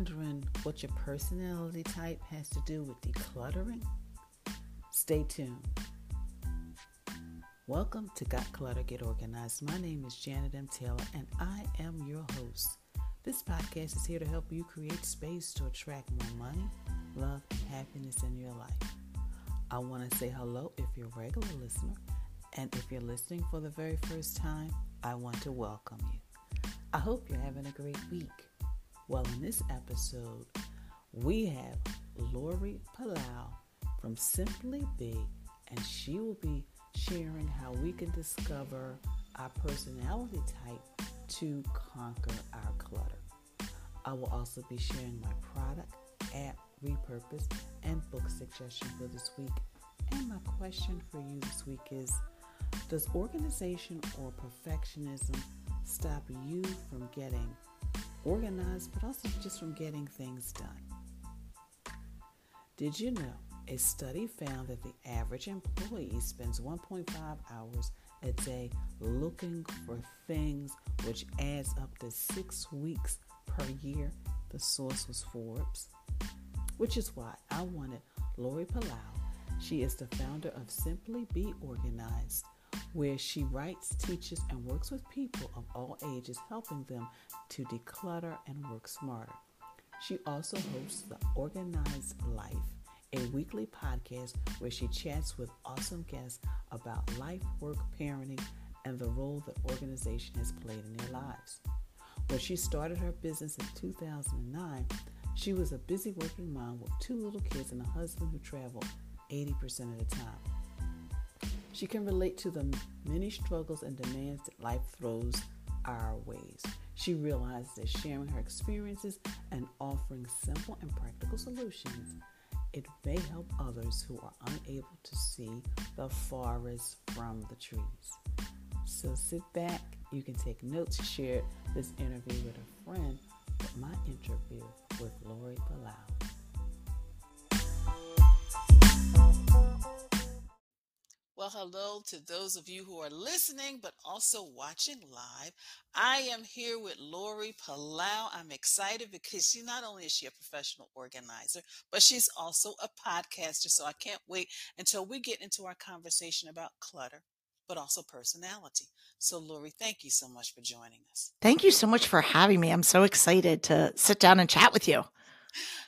wondering what your personality type has to do with decluttering? Stay tuned. Welcome to Got Clutter Get Organized. My name is Janet M. Taylor and I am your host. This podcast is here to help you create space to attract more money, love, and happiness in your life. I want to say hello if you're a regular listener, and if you're listening for the very first time, I want to welcome you. I hope you're having a great week. Well, in this episode, we have Laurie Palau from Simply B, and she will be sharing how we can discover our personality type to conquer our clutter. I will also be sharing my product, app, repurpose, and book suggestion for this week. And my question for you this week is Does organization or perfectionism stop you from getting organized, but also just from getting things done. Did you know a study found that the average employee spends 1.5 hours a day looking for things, which adds up to six weeks per year? The source was Forbes, which is why I wanted Laurie Palau. She is the founder of Simply B Organized where she writes, teaches, and works with people of all ages, helping them to declutter and work smarter. She also hosts The Organized Life, a weekly podcast where she chats with awesome guests about life, work, parenting, and the role that organization has played in their lives. When she started her business in 2009, she was a busy working mom with two little kids and a husband who traveled 80% of the time. She can relate to the many struggles and demands that life throws our ways. She realizes that sharing her experiences and offering simple and practical solutions, it may help others who are unable to see the forest from the trees. So sit back, you can take notes, share this interview with a friend, but my interview with Laurie Palau. Well, hello to those of you who are listening, but also watching live. I am here with Laurie Palau. I'm excited because she not only is she a professional organizer, but she's also a podcaster. So I can't wait until we get into our conversation about clutter, but also personality. So, Laurie, thank you so much for joining us. Thank you so much for having me. I'm so excited to sit down and chat with you.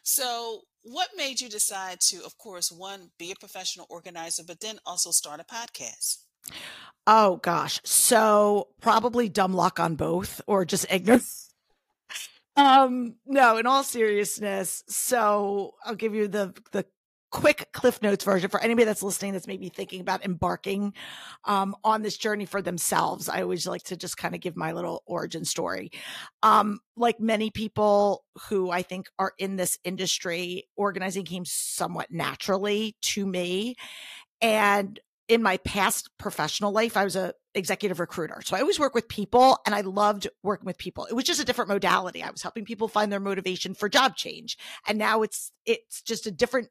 So, what made you decide to, of course, one, be a professional organizer, but then also start a podcast? Oh gosh. So probably dumb luck on both or just ignorance. um no, in all seriousness. So I'll give you the the quick cliff notes version for anybody that's listening that's maybe thinking about embarking um, on this journey for themselves. I always like to just kind of give my little origin story. Um, like many people who i think are in this industry organizing came somewhat naturally to me. And in my past professional life i was a executive recruiter. So i always work with people and i loved working with people. It was just a different modality. I was helping people find their motivation for job change. And now it's it's just a different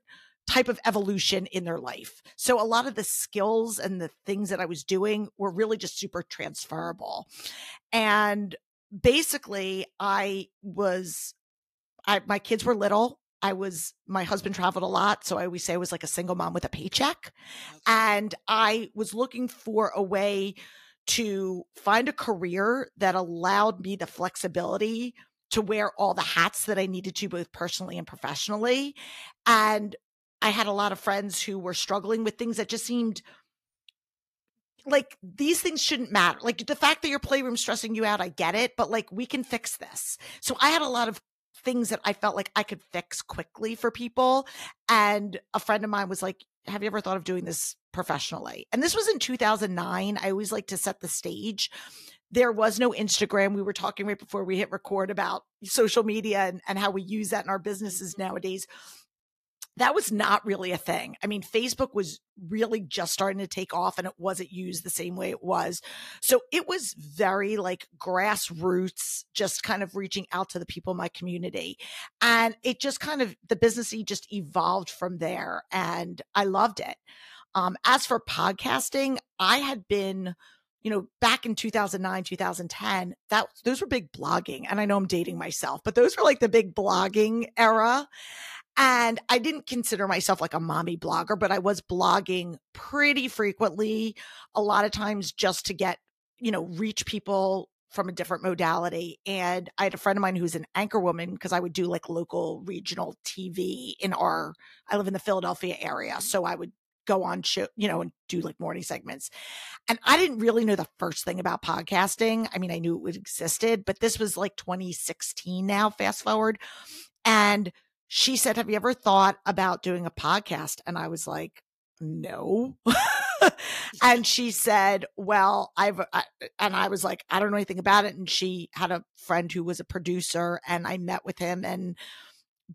type of evolution in their life. So a lot of the skills and the things that I was doing were really just super transferable. And basically I was I my kids were little. I was my husband traveled a lot, so I always say I was like a single mom with a paycheck. And I was looking for a way to find a career that allowed me the flexibility to wear all the hats that I needed to both personally and professionally. And I had a lot of friends who were struggling with things that just seemed like these things shouldn't matter. Like the fact that your playroom stressing you out, I get it, but like we can fix this. So I had a lot of things that I felt like I could fix quickly for people. And a friend of mine was like, Have you ever thought of doing this professionally? And this was in 2009. I always like to set the stage. There was no Instagram. We were talking right before we hit record about social media and, and how we use that in our businesses mm-hmm. nowadays that was not really a thing. I mean, Facebook was really just starting to take off and it wasn't used the same way it was. So it was very like grassroots, just kind of reaching out to the people in my community. And it just kind of, the businessy just evolved from there. And I loved it. Um, as for podcasting, I had been you know, back in 2009, 2010, that those were big blogging. And I know I'm dating myself, but those were like the big blogging era. And I didn't consider myself like a mommy blogger, but I was blogging pretty frequently, a lot of times just to get, you know, reach people from a different modality. And I had a friend of mine who's an anchor woman because I would do like local regional TV in our, I live in the Philadelphia area. Mm-hmm. So I would go on show, you know, and do like morning segments. And I didn't really know the first thing about podcasting. I mean, I knew it existed, but this was like 2016 now, fast forward. And she said, Have you ever thought about doing a podcast? And I was like, No. and she said, Well, I've, I, and I was like, I don't know anything about it. And she had a friend who was a producer, and I met with him and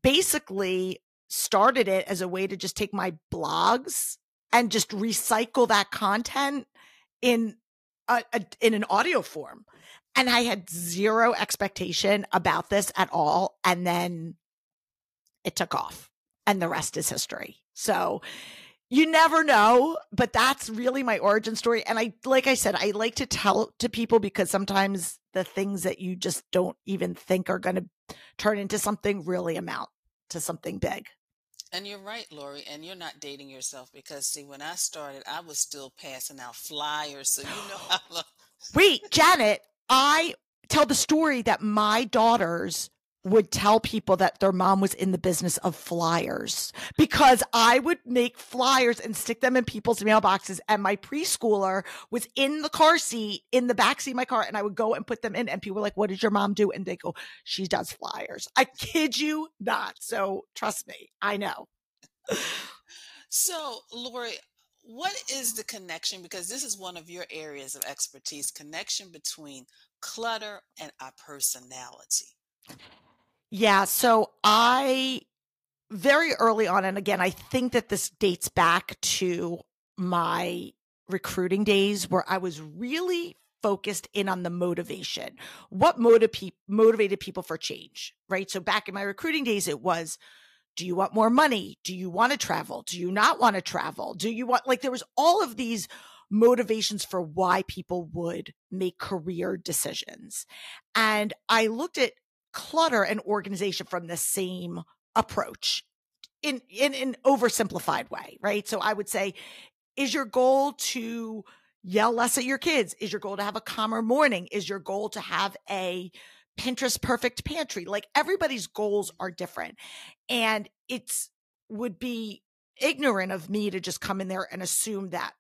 basically started it as a way to just take my blogs and just recycle that content in a, a, in an audio form. And I had zero expectation about this at all. And then it took off, and the rest is history. So you never know, but that's really my origin story. And I, like I said, I like to tell to people because sometimes the things that you just don't even think are going to turn into something really amount to something big. And you're right, Laurie, and you're not dating yourself because see, when I started, I was still passing out flyers, so you know how. Wait, Janet, I tell the story that my daughters would tell people that their mom was in the business of flyers because I would make flyers and stick them in people's mailboxes. And my preschooler was in the car seat, in the back seat of my car, and I would go and put them in. And people were like, What did your mom do? And they go, She does flyers. I kid you not. So trust me, I know. so, Laurie, what is the connection? Because this is one of your areas of expertise connection between clutter and our personality. Yeah. So I very early on, and again, I think that this dates back to my recruiting days where I was really focused in on the motivation. What motiv- motivated people for change, right? So back in my recruiting days, it was, do you want more money? Do you want to travel? Do you not want to travel? Do you want, like, there was all of these motivations for why people would make career decisions. And I looked at clutter an organization from the same approach in in an oversimplified way, right? So I would say, is your goal to yell less at your kids? Is your goal to have a calmer morning? Is your goal to have a Pinterest perfect pantry? Like everybody's goals are different. And it's would be ignorant of me to just come in there and assume that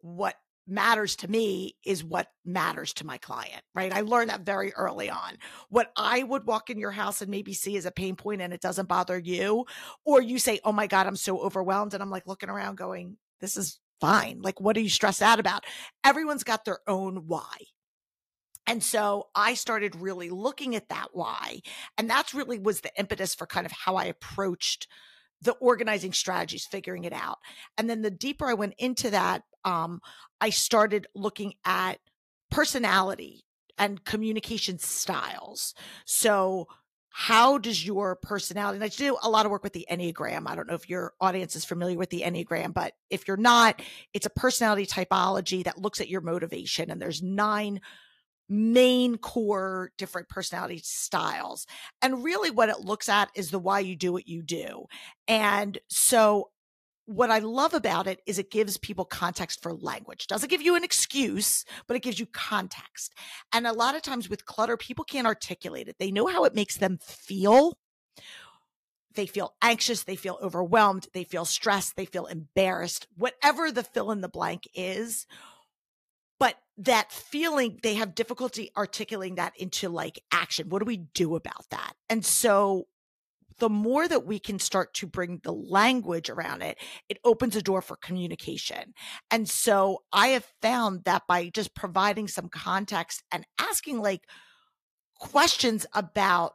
what matters to me is what matters to my client, right? I learned that very early on. What I would walk in your house and maybe see as a pain point and it doesn't bother you, or you say, Oh my God, I'm so overwhelmed. And I'm like looking around going, This is fine. Like, what are you stressed out about? Everyone's got their own why. And so I started really looking at that why. And that's really was the impetus for kind of how I approached the organizing strategies, figuring it out. And then the deeper I went into that, um, I started looking at personality and communication styles. So, how does your personality, and I do a lot of work with the Enneagram. I don't know if your audience is familiar with the Enneagram, but if you're not, it's a personality typology that looks at your motivation. And there's nine main core different personality styles. And really, what it looks at is the why you do what you do. And so, what I love about it is it gives people context for language. Doesn't give you an excuse, but it gives you context. And a lot of times with clutter, people can't articulate it. They know how it makes them feel. They feel anxious, they feel overwhelmed, they feel stressed, they feel embarrassed, whatever the fill in the blank is. But that feeling, they have difficulty articulating that into like action. What do we do about that? And so the more that we can start to bring the language around it, it opens a door for communication. And so I have found that by just providing some context and asking like questions about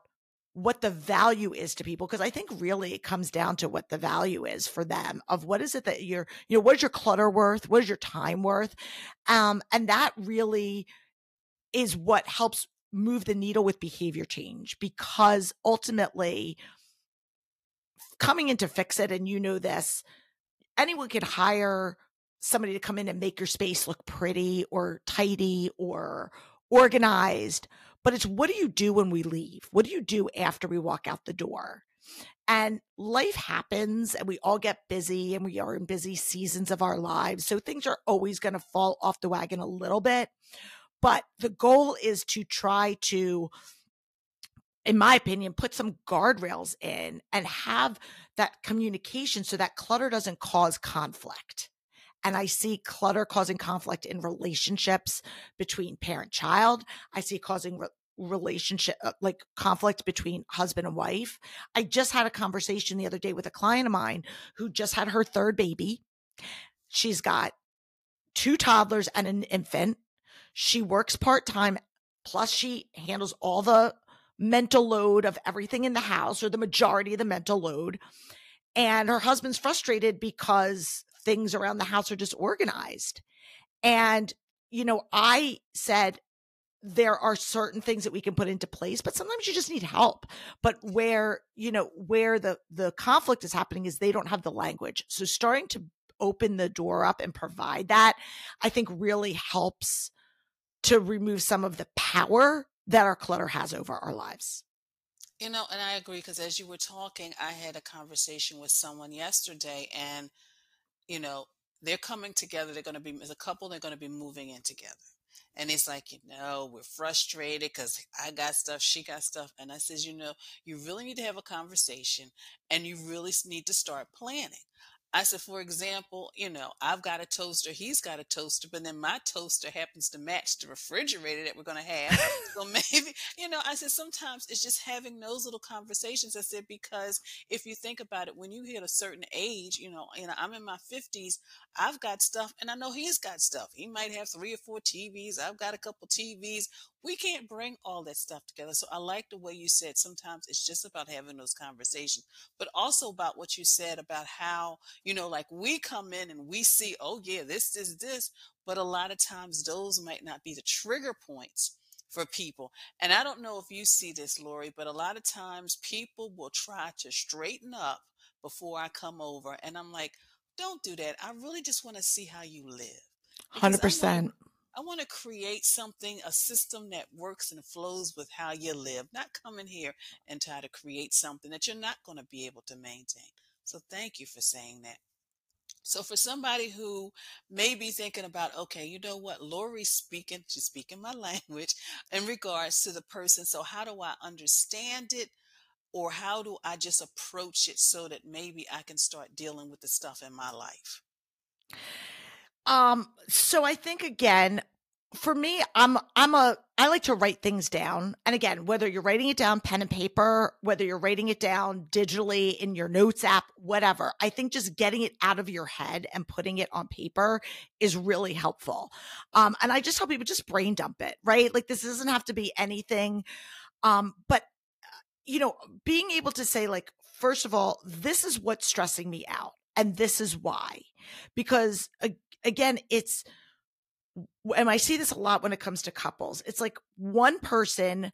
what the value is to people because i think really it comes down to what the value is for them of what is it that you're you know what is your clutter worth what is your time worth um and that really is what helps move the needle with behavior change because ultimately coming in to fix it, and you know this, anyone could hire somebody to come in and make your space look pretty or tidy or organized, but it's what do you do when we leave? What do you do after we walk out the door? And life happens and we all get busy and we are in busy seasons of our lives. So things are always going to fall off the wagon a little bit. But the goal is to try to, in my opinion, put some guardrails in and have that communication so that clutter doesn't cause conflict. And I see clutter causing conflict in relationships between parent child. I see causing re- relationship, uh, like conflict between husband and wife. I just had a conversation the other day with a client of mine who just had her third baby. She's got two toddlers and an infant. She works part time, plus she handles all the mental load of everything in the house or the majority of the mental load. And her husband's frustrated because things around the house are disorganized. And, you know, I said, there are certain things that we can put into place but sometimes you just need help but where you know where the the conflict is happening is they don't have the language so starting to open the door up and provide that i think really helps to remove some of the power that our clutter has over our lives you know and i agree because as you were talking i had a conversation with someone yesterday and you know, they're coming together. They're going to be, as a couple, they're going to be moving in together. And it's like, you know, we're frustrated because I got stuff, she got stuff. And I says, you know, you really need to have a conversation and you really need to start planning. I said, for example, you know, I've got a toaster, he's got a toaster, but then my toaster happens to match the refrigerator that we're going to have. so maybe, you know, I said, sometimes it's just having those little conversations. I said, because if you think about it, when you hit a certain age, you know, you know, I'm in my 50s, I've got stuff, and I know he's got stuff. He might have three or four TVs. I've got a couple TVs we can't bring all that stuff together. So I like the way you said sometimes it's just about having those conversations, but also about what you said about how, you know, like we come in and we see, oh yeah, this is this, but a lot of times those might not be the trigger points for people. And I don't know if you see this, Laurie, but a lot of times people will try to straighten up before I come over. And I'm like, don't do that. I really just want to see how you live. 100%. I want to create something, a system that works and flows with how you live, not come in here and try to create something that you're not going to be able to maintain. So thank you for saying that. So for somebody who may be thinking about, okay, you know what, Laurie's speaking, she's speaking my language in regards to the person. So how do I understand it? Or how do I just approach it so that maybe I can start dealing with the stuff in my life? Um, so I think again, for me, I'm I'm a I like to write things down. And again, whether you're writing it down pen and paper, whether you're writing it down digitally in your notes app, whatever, I think just getting it out of your head and putting it on paper is really helpful. Um, and I just tell people just brain dump it, right? Like this doesn't have to be anything. Um, but you know, being able to say like, first of all, this is what's stressing me out and this is why because again, it's, and I see this a lot when it comes to couples. It's like one person,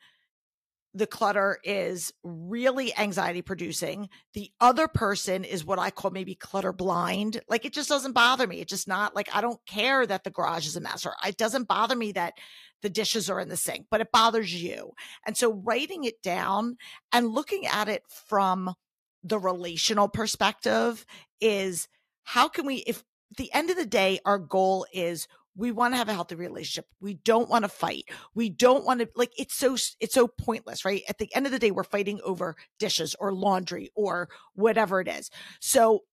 the clutter is really anxiety producing. The other person is what I call maybe clutter blind. Like it just doesn't bother me. It's just not like I don't care that the garage is a mess or it doesn't bother me that the dishes are in the sink, but it bothers you. And so writing it down and looking at it from the relational perspective is how can we, if the end of the day, our goal is we want to have a healthy relationship. We don't want to fight. We don't want to like it's so it's so pointless, right? At the end of the day, we're fighting over dishes or laundry or whatever it is. So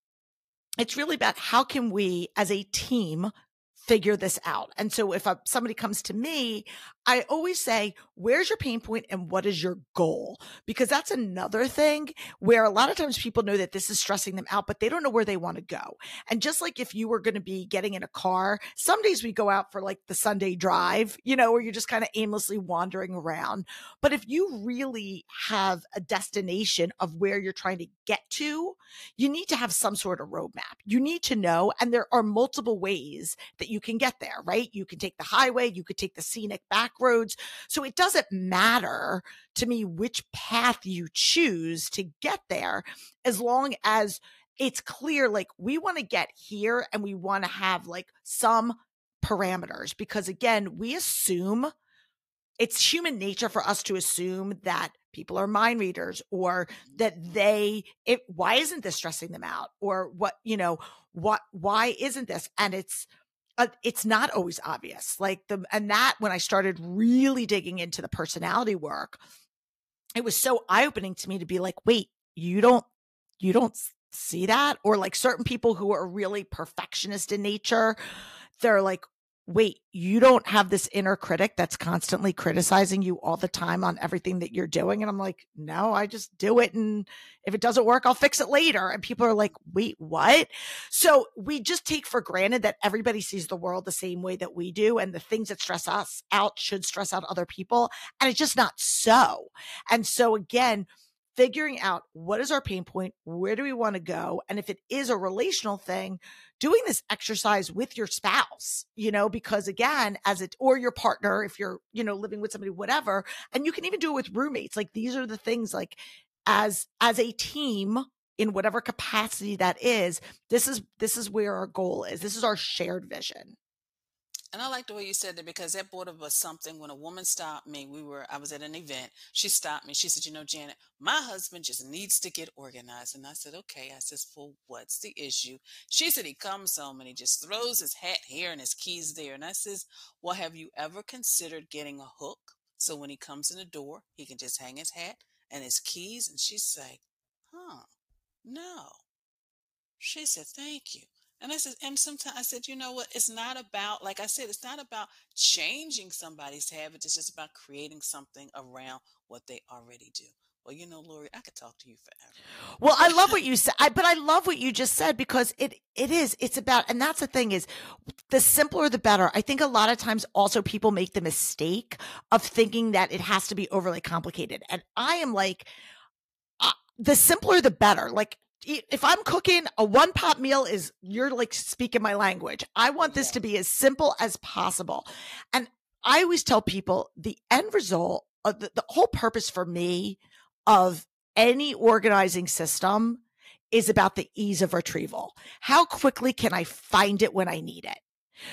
it's really about how can we as a team figure this out. And so if a, somebody comes to me, I always say, where's your pain point and what is your goal? Because that's another thing where a lot of times people know that this is stressing them out, but they don't know where they want to go. And just like if you were going to be getting in a car, some days we go out for like the Sunday drive, you know, where you're just kind of aimlessly wandering around. But if you really have a destination of where you're trying to get to, you need to have some sort of roadmap. You need to know, and there are multiple ways that you can get there, right? You can take the highway, you could take the scenic back roads. So it doesn't matter to me which path you choose to get there as long as it's clear like we want to get here and we want to have like some parameters because again, we assume it's human nature for us to assume that people are mind readers or mm-hmm. that they it why isn't this stressing them out or what you know what why isn't this and it's uh, it's not always obvious like the and that when i started really digging into the personality work it was so eye-opening to me to be like wait you don't you don't see that? Or like certain people who are really perfectionist in nature they're like wait, you don't have this inner critic that's constantly criticizing you all the time on everything that you're doing. And I'm like, no, I just do it. And if it doesn't work, I'll fix it later. And people are like, wait, what? So we just take for granted that everybody sees the world the same way that we do. And the things that stress us out should stress out other people. And it's just not so. And so again, figuring out what is our pain point, where do we want to go? And if it is a relational thing, doing this exercise with your spouse, you know, because again, as it, or your partner, if you're, you know, living with somebody, whatever, and you can even do it with roommates. Like these are the things like as, as a team, in whatever capacity that is this is this is where our goal is this is our shared vision and I like the way you said that because that brought up something when a woman stopped me. We were, I was at an event. She stopped me. She said, You know, Janet, my husband just needs to get organized. And I said, Okay. I says, "Well, what's the issue? She said, He comes home and he just throws his hat here and his keys there. And I says, Well, have you ever considered getting a hook? So when he comes in the door, he can just hang his hat and his keys. And she say, Huh, no. She said, Thank you. And I said, and sometimes I said, you know what? It's not about, like I said, it's not about changing somebody's habits. It's just about creating something around what they already do. Well, you know, Laurie, I could talk to you forever. Well, I love what you said, I, but I love what you just said because it it is. It's about, and that's the thing is, the simpler the better. I think a lot of times also people make the mistake of thinking that it has to be overly complicated, and I am like, uh, the simpler the better. Like if I'm cooking a one pot meal is you're like speaking my language. I want this to be as simple as possible. And I always tell people the end result of the, the whole purpose for me of any organizing system is about the ease of retrieval. How quickly can I find it when I need it?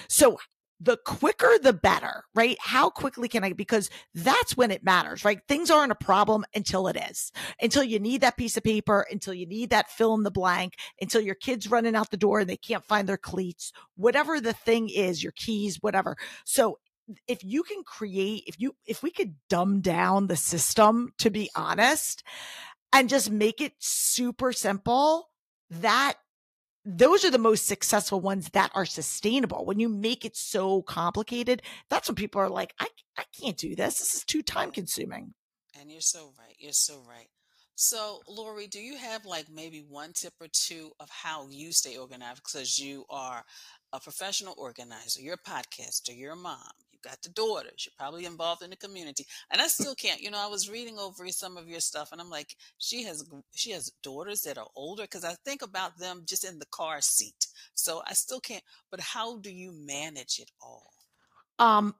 So the quicker the better, right? How quickly can I, because that's when it matters, right? Things aren't a problem until it is, until you need that piece of paper, until you need that fill in the blank, until your kid's running out the door and they can't find their cleats, whatever the thing is, your keys, whatever. So if you can create, if you, if we could dumb down the system, to be honest, and just make it super simple, that those are the most successful ones that are sustainable. When you make it so complicated, that's when people are like, I, I can't do this. This is too time consuming. And you're so right. You're so right. So, Laurie, do you have like maybe one tip or two of how you stay organized? Because you are a professional organizer, you're a podcaster, you're a mom, got the daughters. You're probably involved in the community. And I still can't, you know, I was reading over some of your stuff and I'm like, she has, she has daughters that are older because I think about them just in the car seat. So I still can't, but how do you manage it all? Um,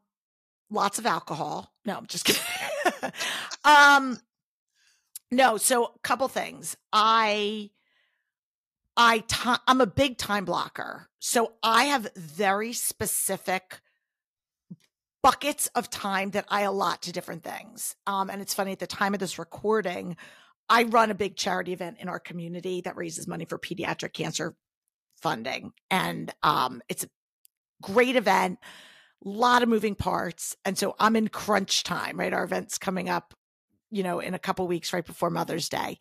lots of alcohol. No, I'm just kidding. um, no, so a couple things. I, I t- I'm a big time blocker. So I have very specific buckets of time that I allot to different things. Um, and it's funny at the time of this recording, I run a big charity event in our community that raises money for pediatric cancer funding. And um, it's a great event, a lot of moving parts. And so I'm in crunch time, right? Our event's coming up, you know, in a couple weeks right before Mother's Day.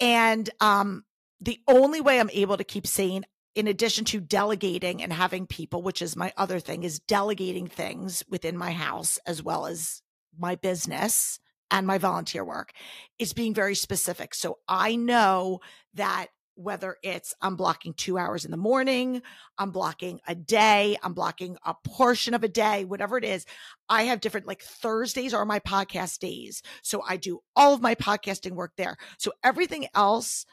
And um, the only way I'm able to keep sane, in addition to delegating and having people, which is my other thing, is delegating things within my house as well as my business and my volunteer work, is being very specific. So I know that whether it's I'm blocking two hours in the morning, I'm blocking a day, I'm blocking a portion of a day, whatever it is. I have different, like Thursdays are my podcast days. So I do all of my podcasting work there. So everything else,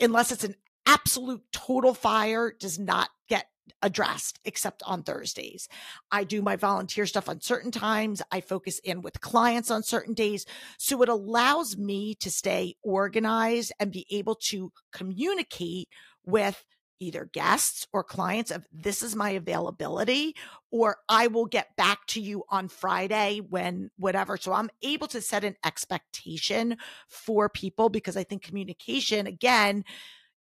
unless it's an absolute total fire does not get addressed except on Thursdays. I do my volunteer stuff on certain times. I focus in with clients on certain days. So it allows me to stay organized and be able to communicate with either guests or clients of this is my availability or I will get back to you on Friday when whatever. So I'm able to set an expectation for people because I think communication again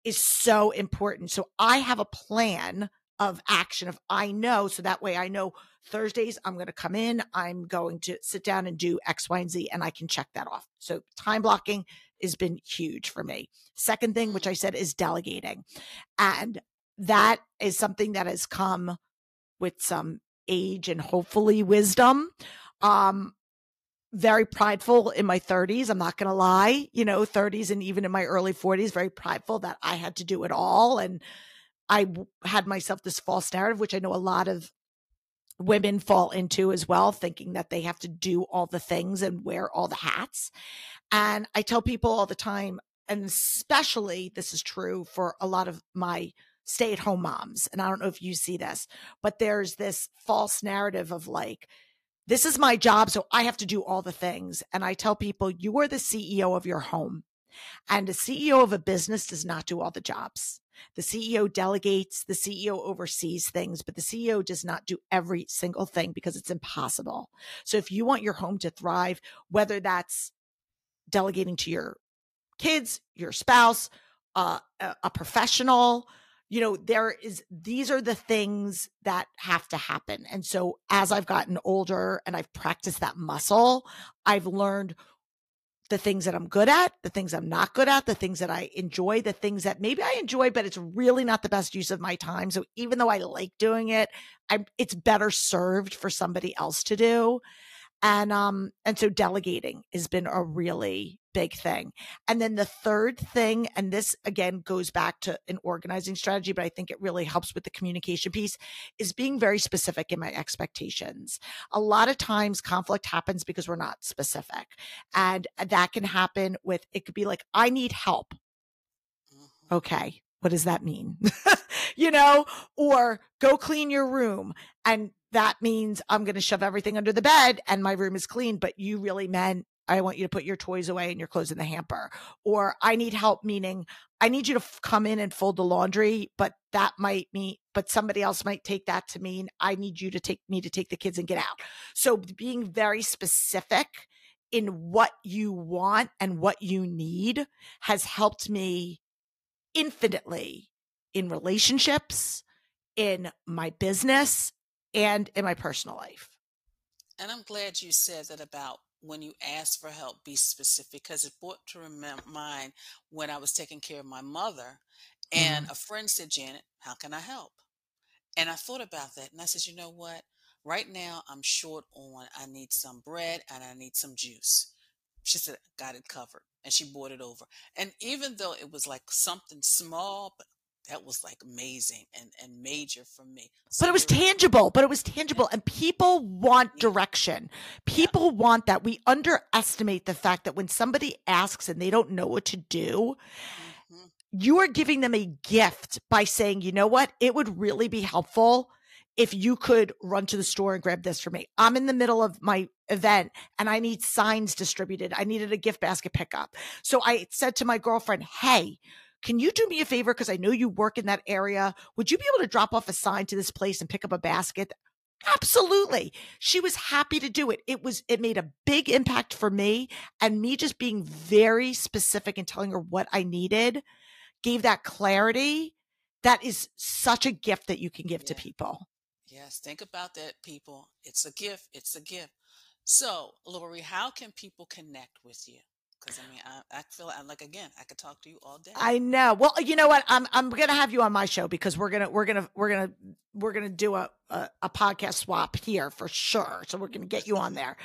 is so important. So I have a plan of action of I know so that way I know Thursdays I'm going to come in, I'm going to sit down and do X, Y, and Z, and I can check that off. So time blocking has been huge for me. Second thing, which I said is delegating. And that is something that has come with some age and hopefully wisdom. Um, very prideful in my 30s. I'm not going to lie, you know, 30s and even in my early 40s, very prideful that I had to do it all. And I had myself this false narrative, which I know a lot of women fall into as well, thinking that they have to do all the things and wear all the hats. And I tell people all the time, and especially this is true for a lot of my stay at home moms. And I don't know if you see this, but there's this false narrative of like, this is my job, so I have to do all the things. And I tell people, you are the CEO of your home. And the CEO of a business does not do all the jobs. The CEO delegates, the CEO oversees things, but the CEO does not do every single thing because it's impossible. So if you want your home to thrive, whether that's delegating to your kids, your spouse, uh, a, a professional, you know, there is, these are the things that have to happen. And so as I've gotten older and I've practiced that muscle, I've learned the things that I'm good at, the things I'm not good at, the things that I enjoy, the things that maybe I enjoy, but it's really not the best use of my time. So even though I like doing it, I'm, it's better served for somebody else to do and um and so delegating has been a really big thing and then the third thing and this again goes back to an organizing strategy but i think it really helps with the communication piece is being very specific in my expectations a lot of times conflict happens because we're not specific and that can happen with it could be like i need help mm-hmm. okay what does that mean? you know, or go clean your room. And that means I'm going to shove everything under the bed and my room is clean, but you really meant I want you to put your toys away and your clothes in the hamper. Or I need help, meaning I need you to f- come in and fold the laundry, but that might mean, but somebody else might take that to mean I need you to take me to take the kids and get out. So being very specific in what you want and what you need has helped me infinitely in relationships, in my business, and in my personal life. And I'm glad you said that about when you ask for help, be specific because it brought to mind when I was taking care of my mother, and mm-hmm. a friend said, Janet, how can I help? And I thought about that and I said, you know what? Right now, I'm short on, I need some bread and I need some juice. She said, got it covered. And she brought it over. And even though it was like something small, but that was like amazing and, and major for me. So but it was tangible, but it was tangible. And people want direction. People yeah. want that. We underestimate the fact that when somebody asks and they don't know what to do, mm-hmm. you are giving them a gift by saying, you know what? It would really be helpful if you could run to the store and grab this for me. I'm in the middle of my event and I need signs distributed. I needed a gift basket pickup. So I said to my girlfriend, Hey, can you do me a favor? Because I know you work in that area. Would you be able to drop off a sign to this place and pick up a basket? Absolutely. She was happy to do it. It was, it made a big impact for me. And me just being very specific and telling her what I needed gave that clarity. That is such a gift that you can give yeah. to people. Yes. Think about that, people. It's a gift. It's a gift. So, Laurie, how can people connect with you? Because I mean, I, I feel I'm like again, I could talk to you all day. I know. Well, you know what? I'm I'm gonna have you on my show because we're gonna we're gonna we're gonna we're gonna do a a, a podcast swap here for sure. So we're gonna get you on there.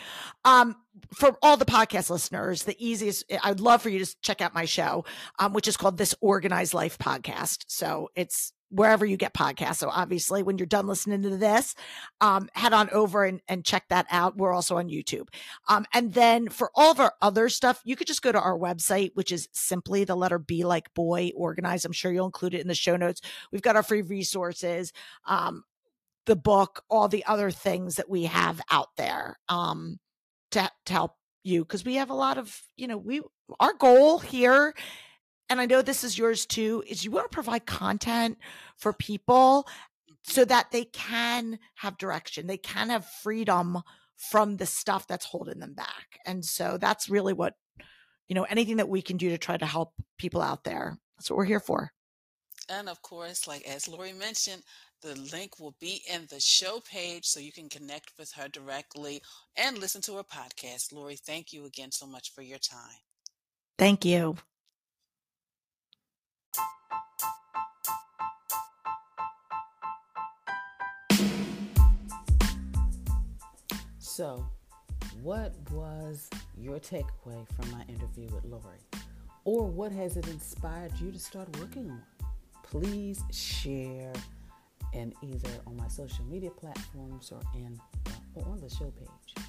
Um, for all the podcast listeners, the easiest I'd love for you to check out my show, um, which is called This Organized Life Podcast. So it's wherever you get podcasts. So obviously, when you're done listening to this, um, head on over and, and check that out. We're also on YouTube. Um, and then for all of our other stuff, you could just go to our website, which is simply the letter B like boy organized. I'm sure you'll include it in the show notes. We've got our free resources, um, the book, all the other things that we have out there um, to, to help you because we have a lot of, you know, we our goal here and I know this is yours too, is you want to provide content for people so that they can have direction, they can have freedom from the stuff that's holding them back. And so that's really what, you know, anything that we can do to try to help people out there. That's what we're here for. And of course, like as Laurie mentioned, the link will be in the show page so you can connect with her directly and listen to her podcast. Laurie, thank you again so much for your time. Thank you. So, what was your takeaway from my interview with Laurie? Or what has it inspired you to start working on? Please share and either on my social media platforms or in or on the show page.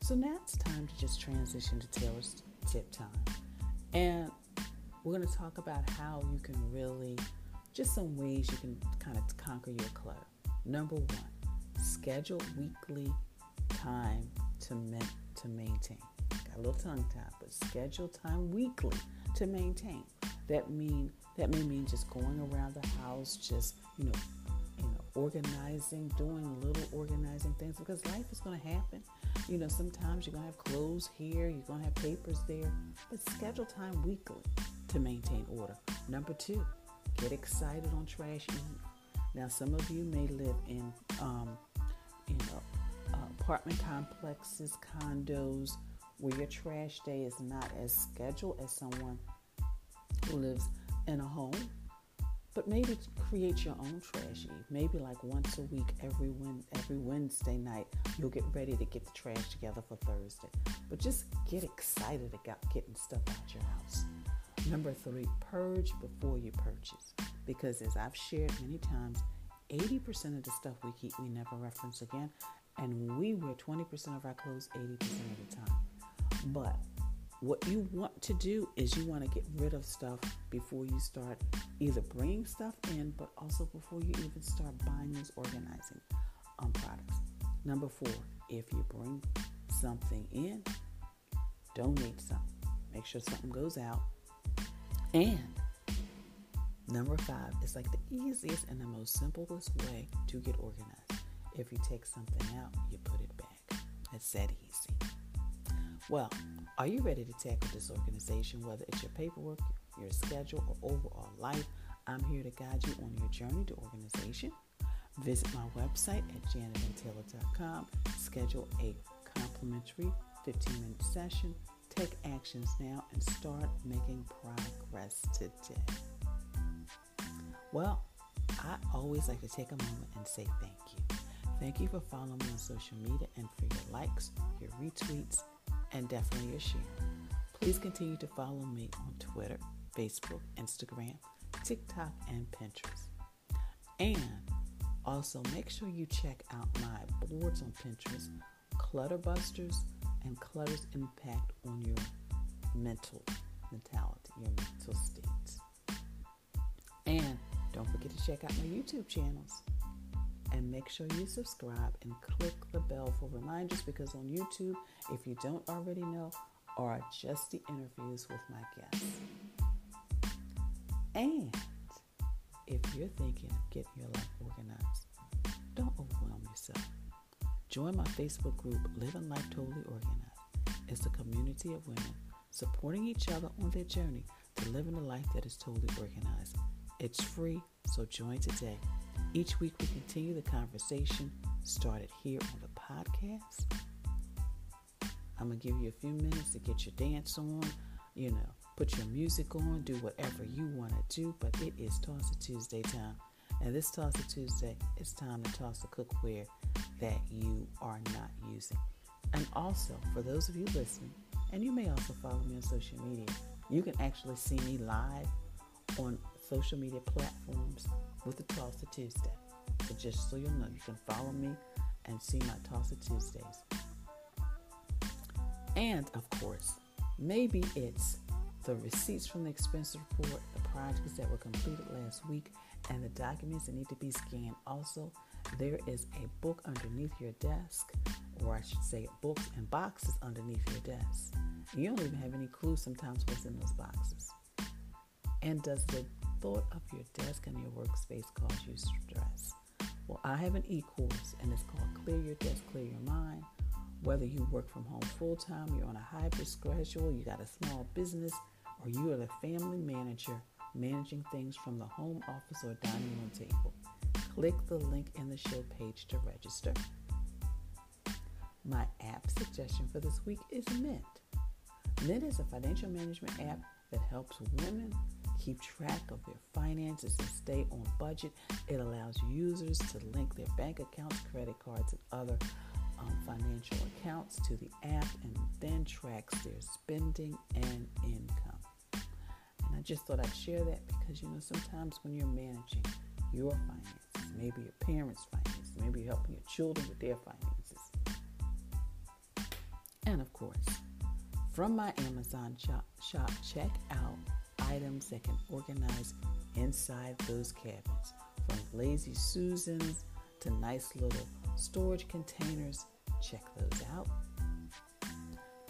So now it's time to just transition to Taylor's tip time. And we're going to talk about how you can really, just some ways you can kind of conquer your clutter. Number one, schedule weekly time to, to maintain. Got a little tongue tied, but schedule time weekly to maintain. That mean that may mean just going around the house, just you know, you know, organizing, doing little organizing things because life is going to happen. You know, sometimes you're going to have clothes here, you're going to have papers there, but schedule time weekly to maintain order. Number two, get excited on trash. Now, some of you may live in, um, you know, apartment complexes, condos, where your trash day is not as scheduled as someone who lives in a home. But maybe create your own trash eve. Maybe like once a week, every every Wednesday night, you'll get ready to get the trash together for Thursday. But just get excited about getting stuff out your house. Number three, purge before you purchase. Because as I've shared many times, 80% of the stuff we keep we never reference again and we wear 20% of our clothes 80% of the time. But what you want to do is you want to get rid of stuff before you start either bringing stuff in, but also before you even start buying those organizing um, products. Number four, if you bring something in, donate some. Make sure something goes out. And number five is like the easiest and the most simplest way to get organized if you take something out, you put it back. It's that easy. Well, are you ready to tackle disorganization, whether it's your paperwork, your schedule, or overall life? I'm here to guide you on your journey to organization. Visit my website at janetmtaylor.com. Schedule a complimentary 15 minute session. Take actions now and start making progress today. Well, I always like to take a moment and say thank you. Thank you for following me on social media and for your likes, your retweets, and definitely your share. Please continue to follow me on Twitter, Facebook, Instagram, TikTok, and Pinterest. And also make sure you check out my boards on Pinterest, Clutter Busters, and Clutter's Impact on Your Mental Mentality, your mental states. And don't forget to check out my YouTube channels and make sure you subscribe and click the bell for reminders because on YouTube, if you don't already know, are just the interviews with my guests. And if you're thinking of getting your life organized, don't overwhelm yourself. Join my Facebook group, Living Life Totally Organized. It's a community of women supporting each other on their journey to living a life that is totally organized. It's free, so join today. Each week, we continue the conversation started here on the podcast. I'm going to give you a few minutes to get your dance on, you know, put your music on, do whatever you want to do, but it is Toss It Tuesday time. And this Toss It Tuesday, it's time to toss the cookware that you are not using. And also, for those of you listening, and you may also follow me on social media, you can actually see me live on social media platforms with the Toss It Tuesday. So just so you know, you can follow me and see my Toss It Tuesdays. And of course, maybe it's the receipts from the expense report, the projects that were completed last week, and the documents that need to be scanned. Also, there is a book underneath your desk, or I should say, books and boxes underneath your desk. You don't even have any clue sometimes what's in those boxes. And does the thought of your desk and your workspace cause you stress? Well, I have an e course, and it's called Clear Your Desk, Clear Your Mind. Whether you work from home full time, you're on a hybrid schedule, you got a small business, or you are the family manager managing things from the home office or dining room table. Click the link in the show page to register. My app suggestion for this week is Mint. Mint is a financial management app that helps women keep track of their finances and stay on budget. It allows users to link their bank accounts, credit cards, and other um, financial accounts to the app and then tracks their spending and income. And I just thought I'd share that because you know sometimes when you're managing your finances, maybe your parents' finances, maybe you're helping your children with their finances. And of course, from my Amazon shop, shop check out items that can organize inside those cabinets, from lazy Susans to nice little storage containers. Check those out.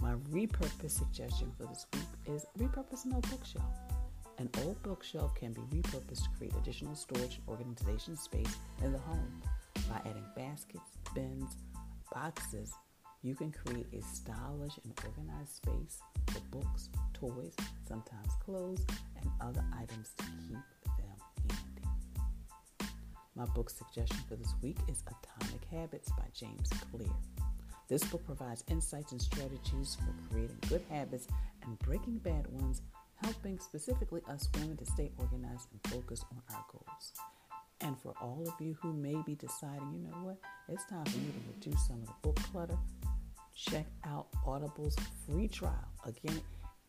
My repurpose suggestion for this week is repurpose an old bookshelf. An old bookshelf can be repurposed to create additional storage and organization space in the home. By adding baskets, bins, boxes, you can create a stylish and organized space for books, toys, sometimes clothes, and other items to keep them handy. My book suggestion for this week is Atomic Habits by James Clear. This book provides insights and strategies for creating good habits and breaking bad ones, helping specifically us women to stay organized and focused on our goals. And for all of you who may be deciding, you know what, it's time for you to reduce some of the book clutter, check out Audible's free trial. Again,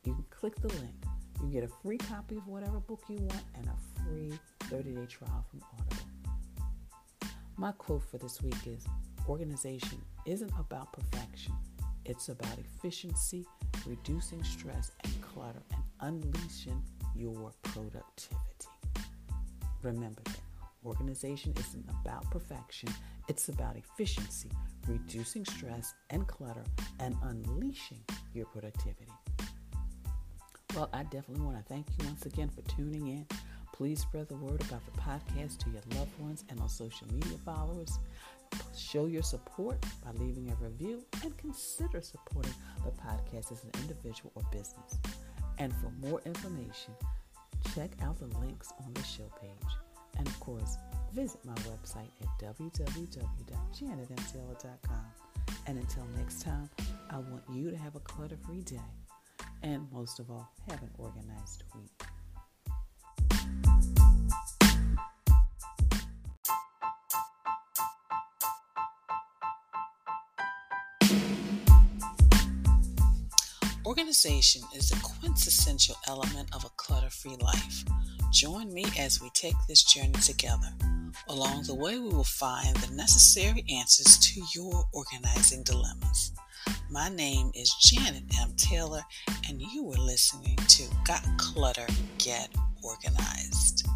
you can click the link. You get a free copy of whatever book you want and a free 30 day trial from Audible. My quote for this week is Organization isn't about perfection, it's about efficiency, reducing stress and clutter, and unleashing your productivity. Remember that organization isn't about perfection, it's about efficiency, reducing stress and clutter, and unleashing your productivity. Well, I definitely want to thank you once again for tuning in. Please spread the word about the podcast to your loved ones and on social media followers. Show your support by leaving a review and consider supporting the podcast as an individual or business. And for more information, check out the links on the show page. And of course, visit my website at www.janetmtaylor.com. And until next time, I want you to have a clutter free day. And most of all, have an organized week. Organization is the quintessential element of a clutter free life. Join me as we take this journey together. Along the way, we will find the necessary answers to your organizing dilemmas. My name is Janet M. Taylor, and you are listening to Got Clutter, Get Organized.